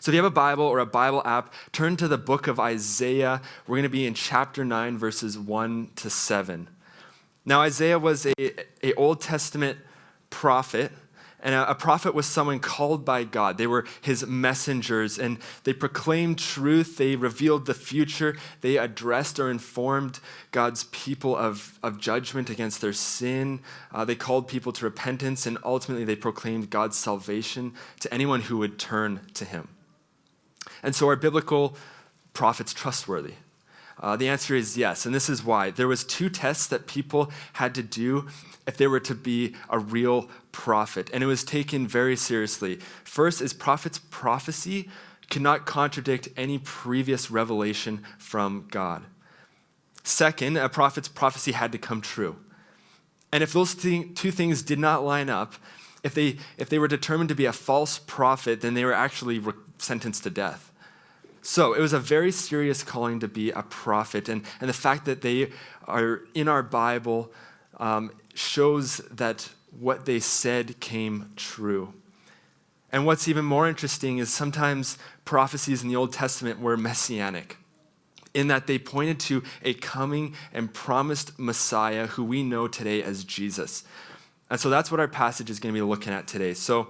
So if you have a Bible or a Bible app, turn to the book of Isaiah. We're going to be in chapter 9, verses 1 to 7. Now, Isaiah was a, a Old Testament prophet and a, prophet was someone called by God. They were his messengers, and they proclaimed truth. They revealed the future. They addressed or informed God's people of, of judgment against their sin. Uh, they called people to repentance, and ultimately they proclaimed God's salvation to anyone who would turn to him. And so, are biblical prophets trustworthy? Uh, the answer is yes, and this is why. There was two tests that people had to do if they were to be a real prophet, and it was taken very seriously. First is prophet's prophecy cannot contradict any previous revelation from God. Second, a prophet's prophecy had to come true. And if those th- two things did not line up, if they, if they were determined to be a false prophet, then they were actually re- sentenced to death. So it was a very serious calling to be a prophet. And, and the fact that they are in our Bible um, shows that what they said came true. And what's even more interesting is sometimes prophecies in the Old Testament were messianic, in that they pointed to a coming and promised Messiah who we know today as Jesus. And so that's what our passage is going to be looking at today. So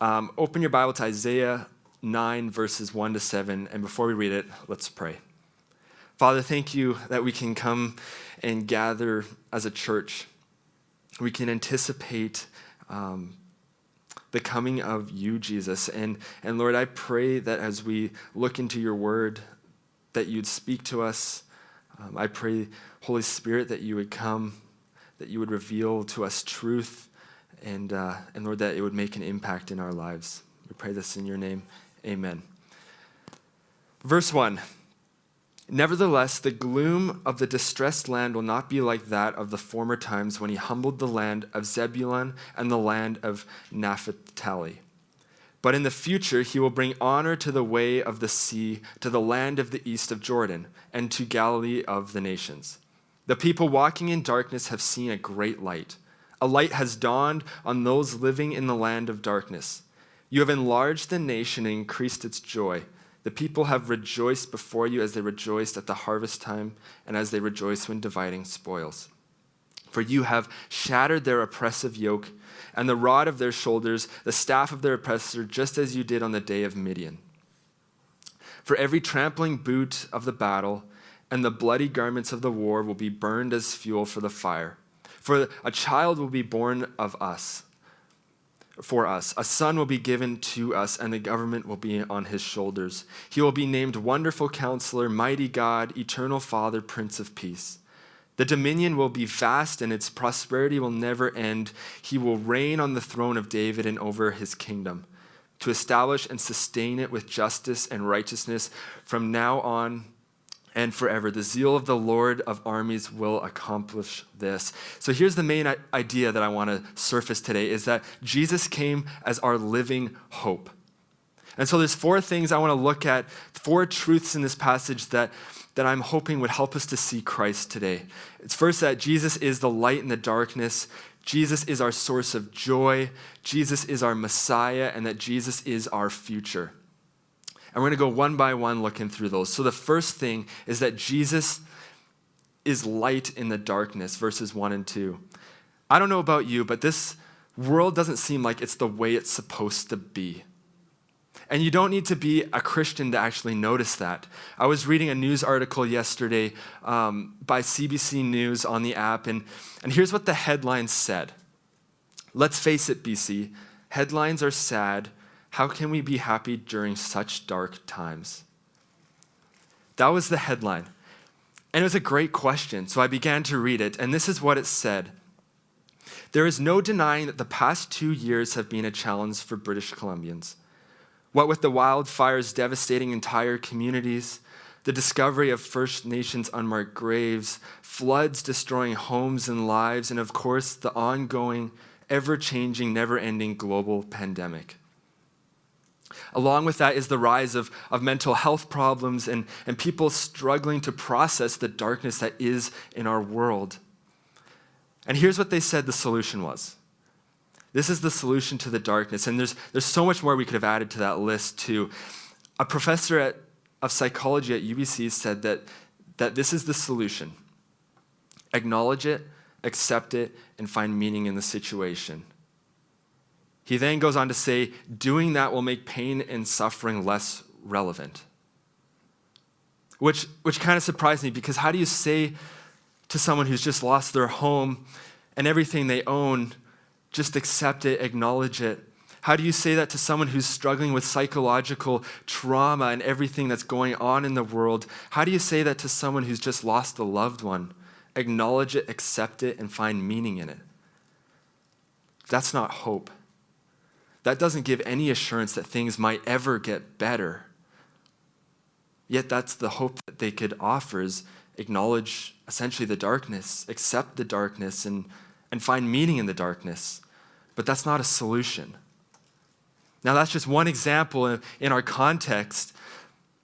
um, open your Bible to Isaiah 9, verses 1 to 7. And before we read it, let's pray. Father, thank you that we can come and gather as a church. We can anticipate um, the coming of you, Jesus. And, and Lord, I pray that as we look into your word, that you'd speak to us. Um, I pray, Holy Spirit, that you would come, that you would reveal to us truth, and, uh, and Lord, that it would make an impact in our lives. We pray this in your name. Amen. Verse 1 Nevertheless, the gloom of the distressed land will not be like that of the former times when he humbled the land of Zebulun and the land of Naphtali. But in the future, he will bring honor to the way of the sea, to the land of the east of Jordan, and to Galilee of the nations. The people walking in darkness have seen a great light. A light has dawned on those living in the land of darkness. You have enlarged the nation and increased its joy. The people have rejoiced before you as they rejoiced at the harvest time and as they rejoice when dividing spoils. For you have shattered their oppressive yoke and the rod of their shoulders, the staff of their oppressor, just as you did on the day of Midian. For every trampling boot of the battle and the bloody garments of the war will be burned as fuel for the fire. For a child will be born of us for us. A son will be given to us, and the government will be on his shoulders. He will be named Wonderful Counselor, Mighty God, Eternal Father, Prince of Peace. The dominion will be vast, and its prosperity will never end. He will reign on the throne of David and over his kingdom, to establish and sustain it with justice and righteousness from now on and forever. The zeal of the Lord of armies will accomplish this. So here's the main idea that I want to surface today is that Jesus came as our living hope. And so there's four things I want to look at, four truths in this passage that that I'm hoping would help us to see Christ today. It's first that Jesus is the light in the darkness. Jesus is our source of joy. Jesus is our Messiah, and that Jesus is our future. And we're going to go one by one looking through those. So the first thing is that Jesus is light in the darkness, verses 1 and 2. I don't know about you, but this world doesn't seem like it's the way it's supposed to be. And you don't need to be a Christian to actually notice that. I was reading a news article yesterday um, by CBC News on the app, and, and here's what the headline said Let's face it, BC, headlines are sad, how can we be happy during such dark times? That was the headline. And it was a great question, so I began to read it, and this is what it said There is no denying that the past two years have been a challenge for British Columbians. What with the wildfires devastating entire communities, the discovery of First Nations unmarked graves, floods destroying homes and lives, and of course, the ongoing, ever changing, never ending global pandemic. Along with that is the rise of, of mental health problems and, and people struggling to process the darkness that is in our world. And here's what they said the solution was This is the solution to the darkness. And there's, there's so much more we could have added to that list, too. A professor at, of psychology at UBC said that, that this is the solution acknowledge it, accept it, and find meaning in the situation. He then goes on to say, doing that will make pain and suffering less relevant. Which, which kind of surprised me because how do you say to someone who's just lost their home and everything they own, just accept it, acknowledge it? How do you say that to someone who's struggling with psychological trauma and everything that's going on in the world? How do you say that to someone who's just lost a loved one? Acknowledge it, accept it, and find meaning in it. That's not hope. That doesn't give any assurance that things might ever get better. Yet that's the hope that they could offer is acknowledge essentially the darkness, accept the darkness, and, and find meaning in the darkness. But that's not a solution. Now, that's just one example in our context,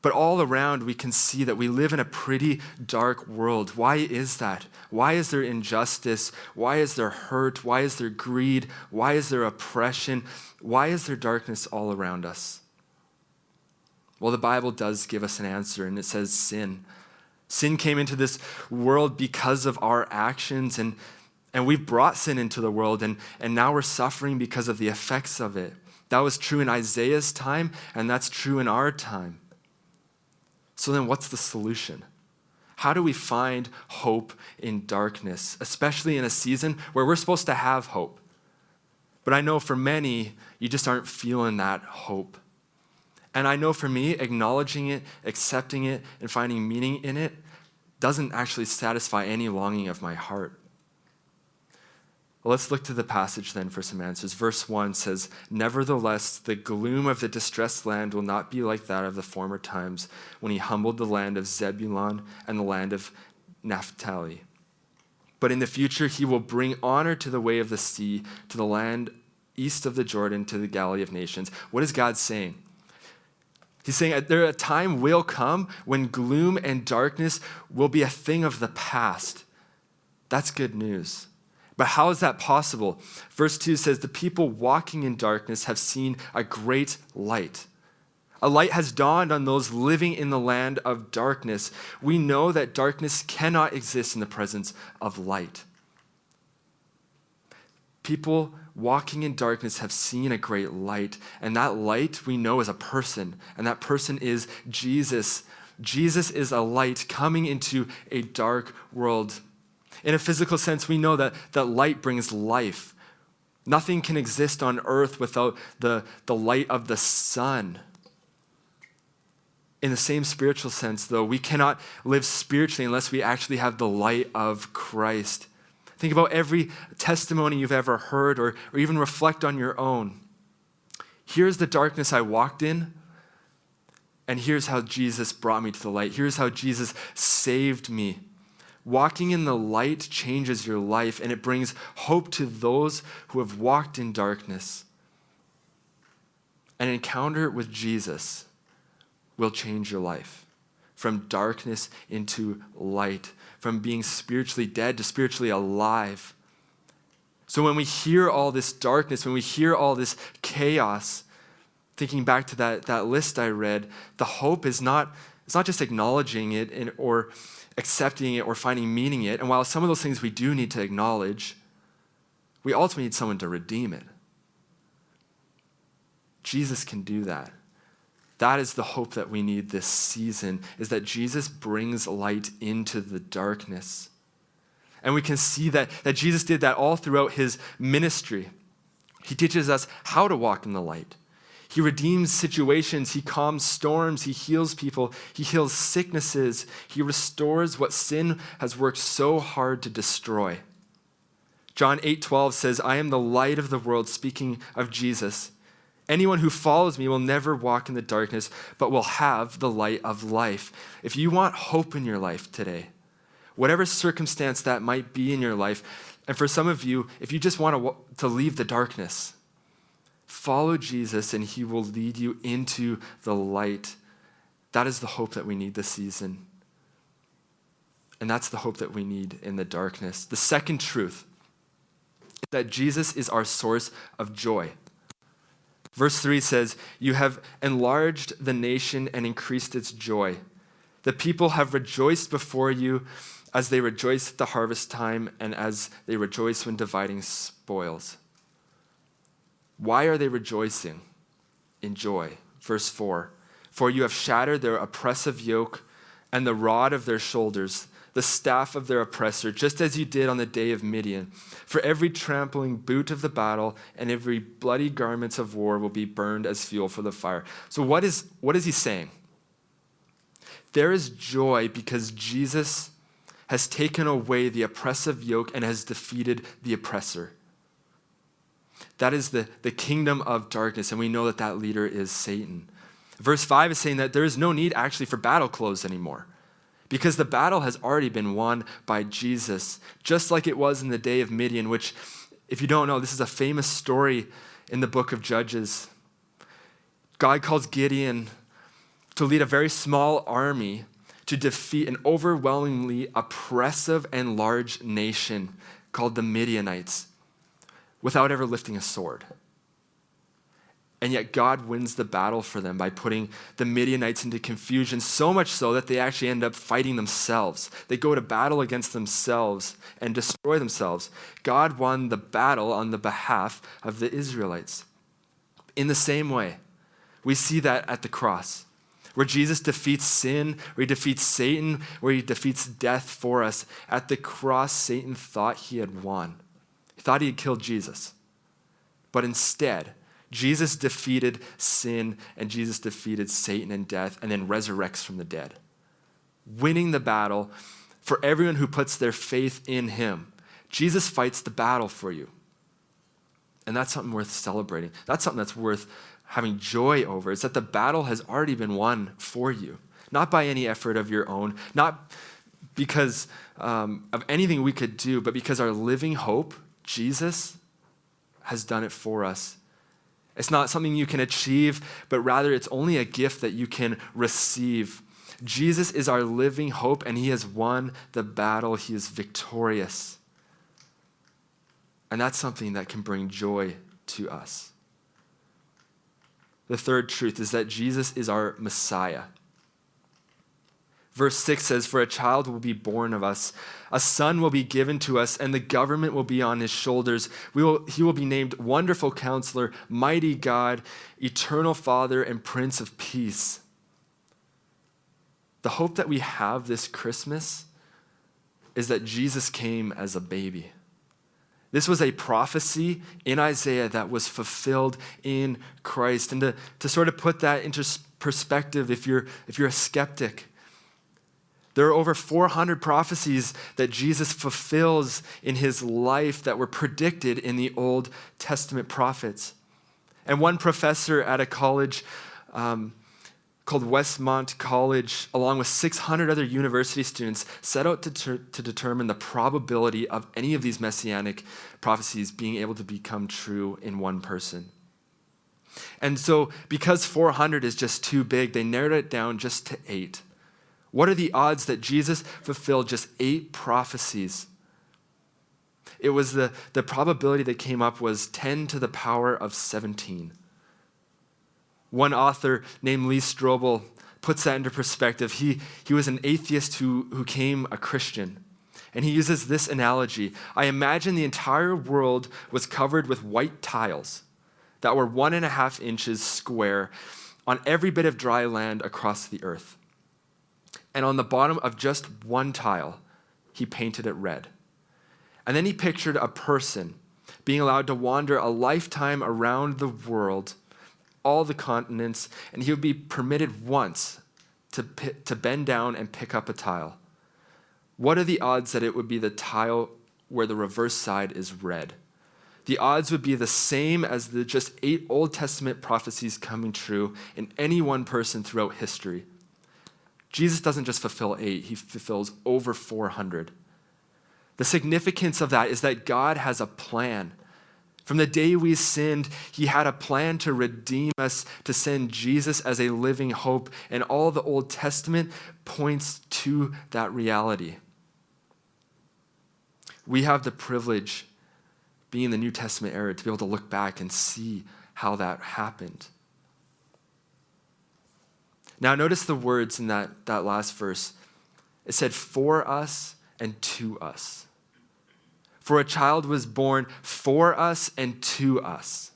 but all around we can see that we live in a pretty dark world. Why is that? Why is there injustice? Why is there hurt? Why is there greed? Why is there oppression? Why is there darkness all around us? Well, the Bible does give us an answer, and it says sin. Sin came into this world because of our actions, and, and we've brought sin into the world, and, and now we're suffering because of the effects of it. That was true in Isaiah's time, and that's true in our time. So then, what's the solution? How do we find hope in darkness, especially in a season where we're supposed to have hope? But I know for many, you just aren't feeling that hope. And I know for me, acknowledging it, accepting it, and finding meaning in it doesn't actually satisfy any longing of my heart. Well, let's look to the passage then for some answers. Verse 1 says, Nevertheless, the gloom of the distressed land will not be like that of the former times when he humbled the land of Zebulun and the land of Naphtali. But in the future, he will bring honor to the way of the sea, to the land east of the Jordan, to the Galilee of nations. What is God saying? He's saying there a time will come when gloom and darkness will be a thing of the past. That's good news. But how is that possible? Verse 2 says, The people walking in darkness have seen a great light. A light has dawned on those living in the land of darkness. We know that darkness cannot exist in the presence of light. People walking in darkness have seen a great light, and that light we know is a person, and that person is Jesus. Jesus is a light coming into a dark world. In a physical sense, we know that, that light brings life. Nothing can exist on earth without the, the light of the sun. In the same spiritual sense, though, we cannot live spiritually unless we actually have the light of Christ. Think about every testimony you've ever heard or, or even reflect on your own. Here's the darkness I walked in, and here's how Jesus brought me to the light. Here's how Jesus saved me. Walking in the light changes your life and it brings hope to those who have walked in darkness. An encounter with Jesus will change your life from darkness into light, from being spiritually dead to spiritually alive. So when we hear all this darkness, when we hear all this chaos, thinking back to that, that list I read, the hope is not, it's not just acknowledging it and, or accepting it or finding meaning in it. And while some of those things we do need to acknowledge, we ultimately need someone to redeem it. Jesus can do that. That is the hope that we need this season is that Jesus brings light into the darkness. And we can see that, that Jesus did that all throughout his ministry. He teaches us how to walk in the light. He redeems situations, he calms storms, he heals people, he heals sicknesses, he restores what sin has worked so hard to destroy. John 8:12 says, "I am the light of the world," speaking of Jesus. Anyone who follows me will never walk in the darkness, but will have the light of life. If you want hope in your life today, whatever circumstance that might be in your life, and for some of you, if you just want to, to leave the darkness, Follow Jesus, and he will lead you into the light. That is the hope that we need this season. And that's the hope that we need in the darkness. The second truth is that Jesus is our source of joy. Verse 3 says, You have enlarged the nation and increased its joy. The people have rejoiced before you as they rejoice at the harvest time and as they rejoice when dividing spoils. Why are they rejoicing in joy? Verse 4 For you have shattered their oppressive yoke and the rod of their shoulders, the staff of their oppressor, just as you did on the day of Midian. For every trampling boot of the battle and every bloody garments of war will be burned as fuel for the fire. So, what is, what is he saying? There is joy because Jesus has taken away the oppressive yoke and has defeated the oppressor. That is the, the kingdom of darkness, and we know that that leader is Satan. Verse 5 is saying that there is no need actually for battle clothes anymore because the battle has already been won by Jesus, just like it was in the day of Midian, which, if you don't know, this is a famous story in the book of Judges. God calls Gideon to lead a very small army to defeat an overwhelmingly oppressive and large nation called the Midianites without ever lifting a sword. And yet, God wins the battle for them by putting the Midianites into confusion, so much so that they actually end up fighting themselves. They go to battle against themselves and destroy themselves. God won the battle on the behalf of the Israelites. In the same way, we see that at the cross, where Jesus defeats sin, where he defeats Satan, where he defeats death for us. At the cross, Satan thought he had won, thought he had killed Jesus. But instead, Jesus defeated sin and Jesus defeated Satan and death and then resurrects from the dead, winning the battle for everyone who puts their faith in him. Jesus fights the battle for you. And that's something worth celebrating. That's something that's worth having joy over. Is that the battle has already been won for you, not by any effort of your own, not because um, of anything we could do, but because our living hope, Jesus, has done it for us it's not something you can achieve, but rather it's only a gift that you can receive. Jesus is our living hope, and he has won the battle. He is victorious. And that's something that can bring joy to us. The third truth is that Jesus is our Messiah. Verse 6 says, For a child will be born of us, a son will be given to us, and the government will be on his shoulders. We will, he will be named Wonderful Counselor, Mighty God, Eternal Father, and Prince of Peace. The hope that we have this Christmas is that Jesus came as a baby. This was a prophecy in Isaiah that was fulfilled in Christ. And to, to sort of put that into perspective, if you're, if you're a skeptic, there are over 400 prophecies that Jesus fulfills in his life that were predicted in the Old Testament prophets. And one professor at a college um, called Westmont College, along with 600 other university students, set out to, ter- to determine the probability of any of these messianic prophecies being able to become true in one person. And so, because 400 is just too big, they narrowed it down just to eight. What are the odds that Jesus fulfilled just eight prophecies? It was the, the probability that came up was 10 to the power of 17. One author named Lee Strobel puts that into perspective. He, he was an atheist who, who came a Christian. And he uses this analogy I imagine the entire world was covered with white tiles that were one and a half inches square on every bit of dry land across the earth and on the bottom of just one tile, he painted it red. And then he pictured a person being allowed to wander a lifetime around the world, all the continents, and he would be permitted once to, to bend down and pick up a tile. What are the odds that it would be the tile where the reverse side is red? The odds would be the same as the just eight Old Testament prophecies coming true in any one person throughout history. Jesus doesn't just fulfill eight, he fulfills over 400. The significance of that is that God has a plan. From the day we sinned, he had a plan to redeem us, to send Jesus as a living hope, and all the Old Testament points to that reality. We have the privilege being in the New Testament era, to be able to look back and see how that happened. Now, notice the words in that, that last verse. It said, for us and to us. For a child was born for us and to us.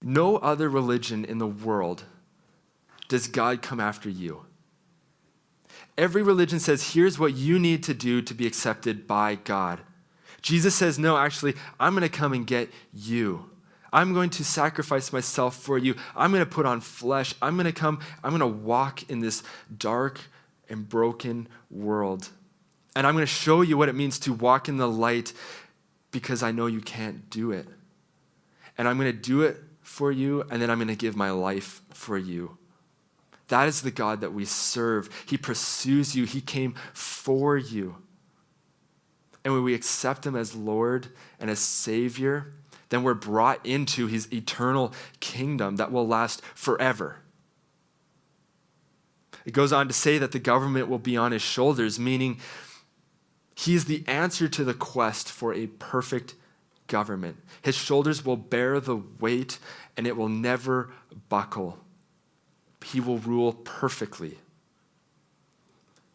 No other religion in the world does God come after you. Every religion says, here's what you need to do to be accepted by God. Jesus says, no, actually, I'm going to come and get you. I'm going to sacrifice myself for you. I'm going to put on flesh. I'm going to come, I'm going to walk in this dark and broken world. And I'm going to show you what it means to walk in the light because I know you can't do it. And I'm going to do it for you, and then I'm going to give my life for you. That is the God that we serve. He pursues you, He came for you. And when we accept Him as Lord and as Savior, then we're brought into his eternal kingdom that will last forever. It goes on to say that the government will be on his shoulders, meaning he is the answer to the quest for a perfect government. His shoulders will bear the weight and it will never buckle. He will rule perfectly.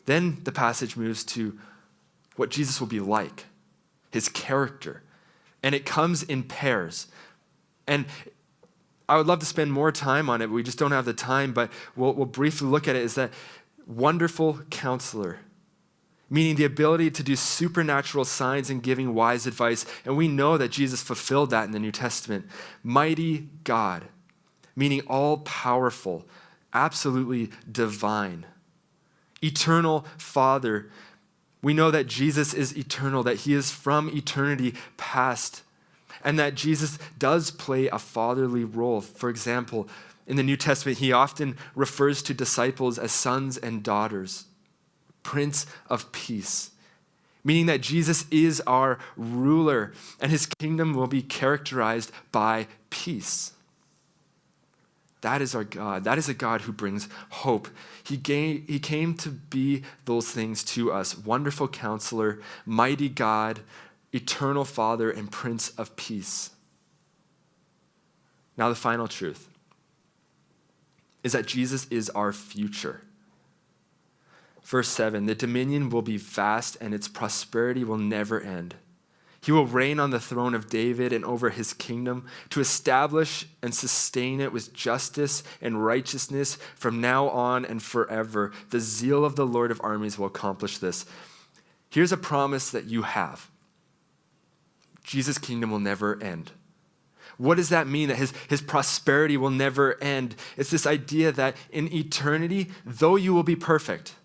Then the passage moves to what Jesus will be like, his character and it comes in pairs. And I would love to spend more time on it, but we just don't have the time. But we'll, we'll briefly look at it. Is that wonderful counselor, meaning the ability to do supernatural signs and giving wise advice. And we know that Jesus fulfilled that in the New Testament. Mighty God, meaning all powerful, absolutely divine. Eternal Father, we know that Jesus is eternal, that he is from eternity past, and that Jesus does play a fatherly role. For example, in the New Testament, he often refers to disciples as sons and daughters, Prince of Peace, meaning that Jesus is our ruler and his kingdom will be characterized by peace. That is our God. That is a God who brings hope. He, gave, he came to be those things to us wonderful counselor, mighty God, eternal Father, and Prince of Peace. Now, the final truth is that Jesus is our future. Verse 7 the dominion will be vast and its prosperity will never end. He will reign on the throne of David and over his kingdom to establish and sustain it with justice and righteousness from now on and forever. The zeal of the Lord of armies will accomplish this. Here's a promise that you have Jesus' kingdom will never end. What does that mean? That his, his prosperity will never end. It's this idea that in eternity, though you will be perfect,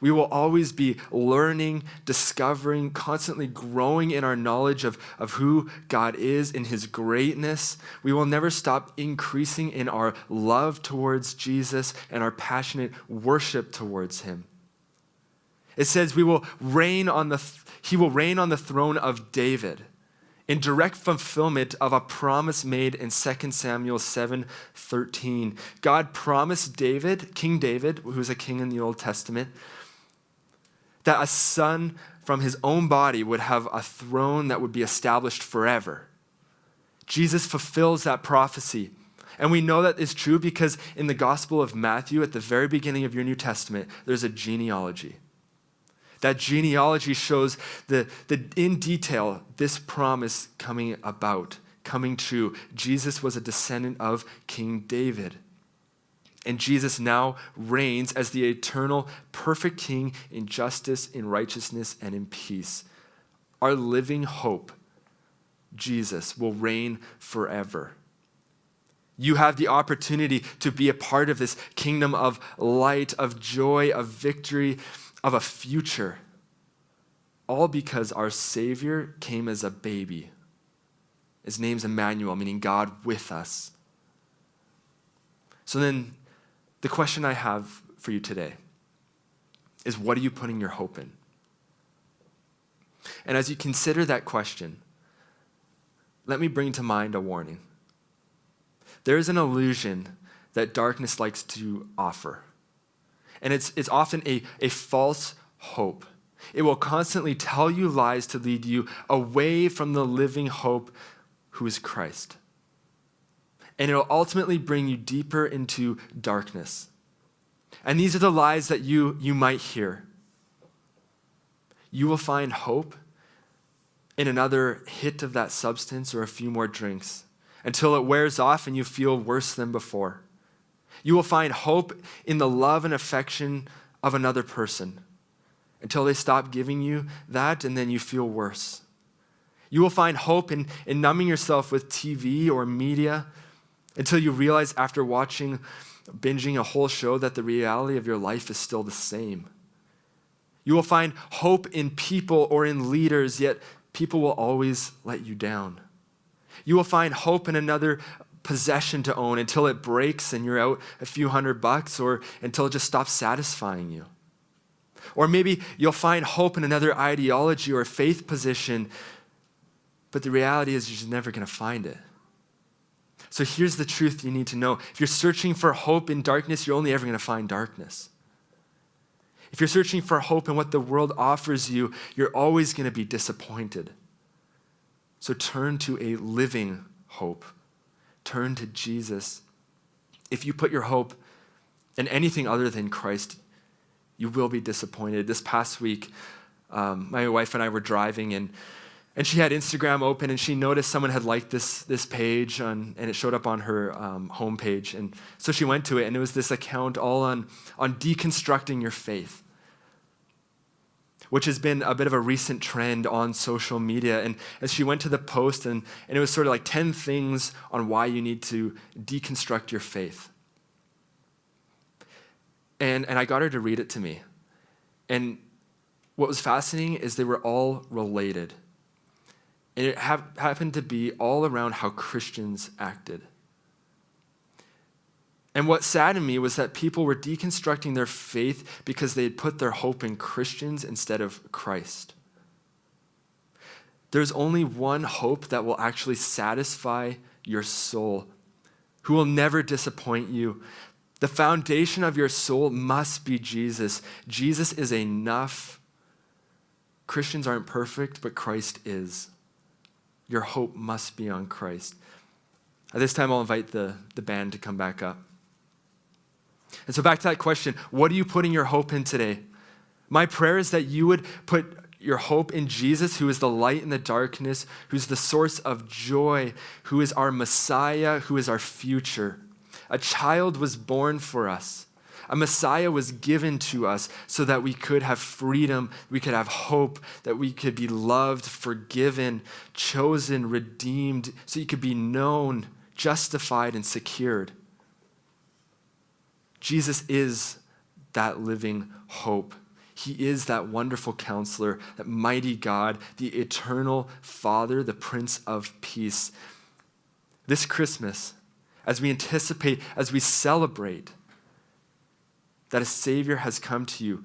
we will always be learning, discovering, constantly growing in our knowledge of, of who God is, in His greatness. We will never stop increasing in our love towards Jesus and our passionate worship towards Him. It says we will reign on the, He will reign on the throne of David in direct fulfillment of a promise made in 2 Samuel 7:13. God promised David, King David, who was a king in the Old Testament, that a son from his own body would have a throne that would be established forever. Jesus fulfills that prophecy. And we know that is true because in the Gospel of Matthew, at the very beginning of your New Testament, there's a genealogy. That genealogy shows the, the, in detail this promise coming about, coming true. Jesus was a descendant of King David. And Jesus now reigns as the eternal, perfect King in justice, in righteousness, and in peace. Our living hope, Jesus, will reign forever. You have the opportunity to be a part of this kingdom of light, of joy, of victory, of a future. All because our Savior came as a baby. His name's Emmanuel, meaning God with us. So then, the question I have for you today is what are you putting your hope in? And as you consider that question, let me bring to mind a warning. There is an illusion that darkness likes to offer, and it's, it's often a, a false hope. It will constantly tell you lies to lead you away from the living hope who is Christ. And it will ultimately bring you deeper into darkness. And these are the lies that you, you might hear. You will find hope in another hit of that substance or a few more drinks until it wears off and you feel worse than before. You will find hope in the love and affection of another person until they stop giving you that and then you feel worse. You will find hope in, in numbing yourself with TV or media until you realize after watching, binging a whole show, that the reality of your life is still the same. You will find hope in people or in leaders, yet people will always let you down. You will find hope in another possession to own until it breaks and you're out a few hundred bucks or until it just stops satisfying you. Or maybe you'll find hope in another ideology or faith position, but the reality is you're just never going to find it. So here's the truth you need to know. If you're searching for hope in darkness, you're only ever going to find darkness. If you're searching for hope in what the world offers you, you're always going to be disappointed. So turn to a living hope. Turn to Jesus. If you put your hope in anything other than Christ, you will be disappointed. This past week, um, my wife and I were driving, and, and she had Instagram open, and she noticed someone had liked this, this page, on, and it showed up on her um, homepage. And so she went to it, and it was this account all on, on deconstructing your faith which has been a bit of a recent trend on social media. And as she went to the post, and, and it was sort of like 10 things on why you need to deconstruct your faith. And, and I got her to read it to me. And what was fascinating is they were all related. And it ha- happened to be all around how Christians acted. And what saddened me was that people were deconstructing their faith because they had put their hope in Christians instead of Christ. There's only one hope that will actually satisfy your soul, who will never disappoint you, the foundation of your soul must be Jesus. Jesus is enough. Christians aren't perfect, but Christ is. Your hope must be on Christ. At this time, I'll invite the, the band to come back up. And so, back to that question what are you putting your hope in today? My prayer is that you would put your hope in Jesus, who is the light in the darkness, who's the source of joy, who is our Messiah, who is our future. A child was born for us. A Messiah was given to us so that we could have freedom, we could have hope, that we could be loved, forgiven, chosen, redeemed, so you could be known, justified, and secured. Jesus is that living hope. He is that wonderful counselor, that mighty God, the eternal Father, the Prince of Peace. This Christmas, as we anticipate, as we celebrate that a Savior has come to you,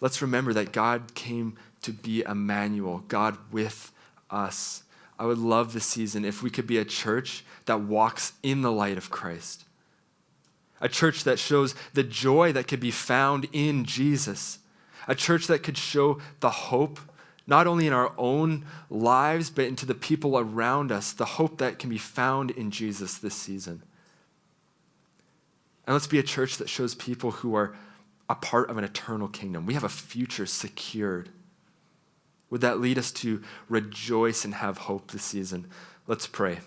let's remember that God came to be Emmanuel, God with us. I would love this season if we could be a church that walks in the light of Christ, a church that shows the joy that could be found in Jesus, a church that could show the hope not only in our own lives, but into the people around us, the hope that can be found in Jesus this season. And let's be a church that shows people who are a part of an eternal kingdom. We have a future secured. Would that lead us to rejoice and have hope this season? Let's pray.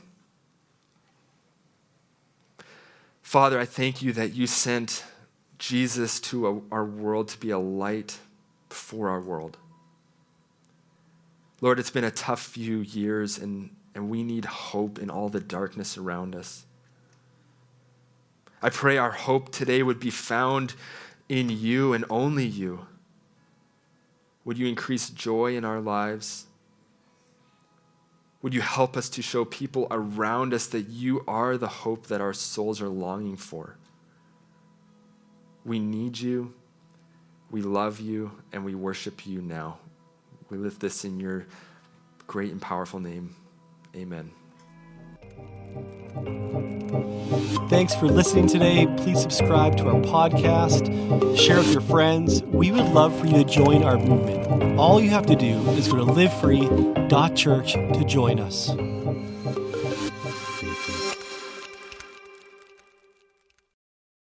Father, I thank you that you sent Jesus to a, our world to be a light for our world. Lord, it's been a tough few years, and, and we need hope in all the darkness around us. I pray our hope today would be found in you and only you. Would you increase joy in our lives? Would you help us to show people around us that you are the hope that our souls are longing for? We need you, we love you, and we worship you now. We lift this in your great and powerful name. Amen. Thanks for listening today. Please subscribe to our podcast, share with your friends. We would love for you to join our movement. All you have to do is go to livefree.church to join us.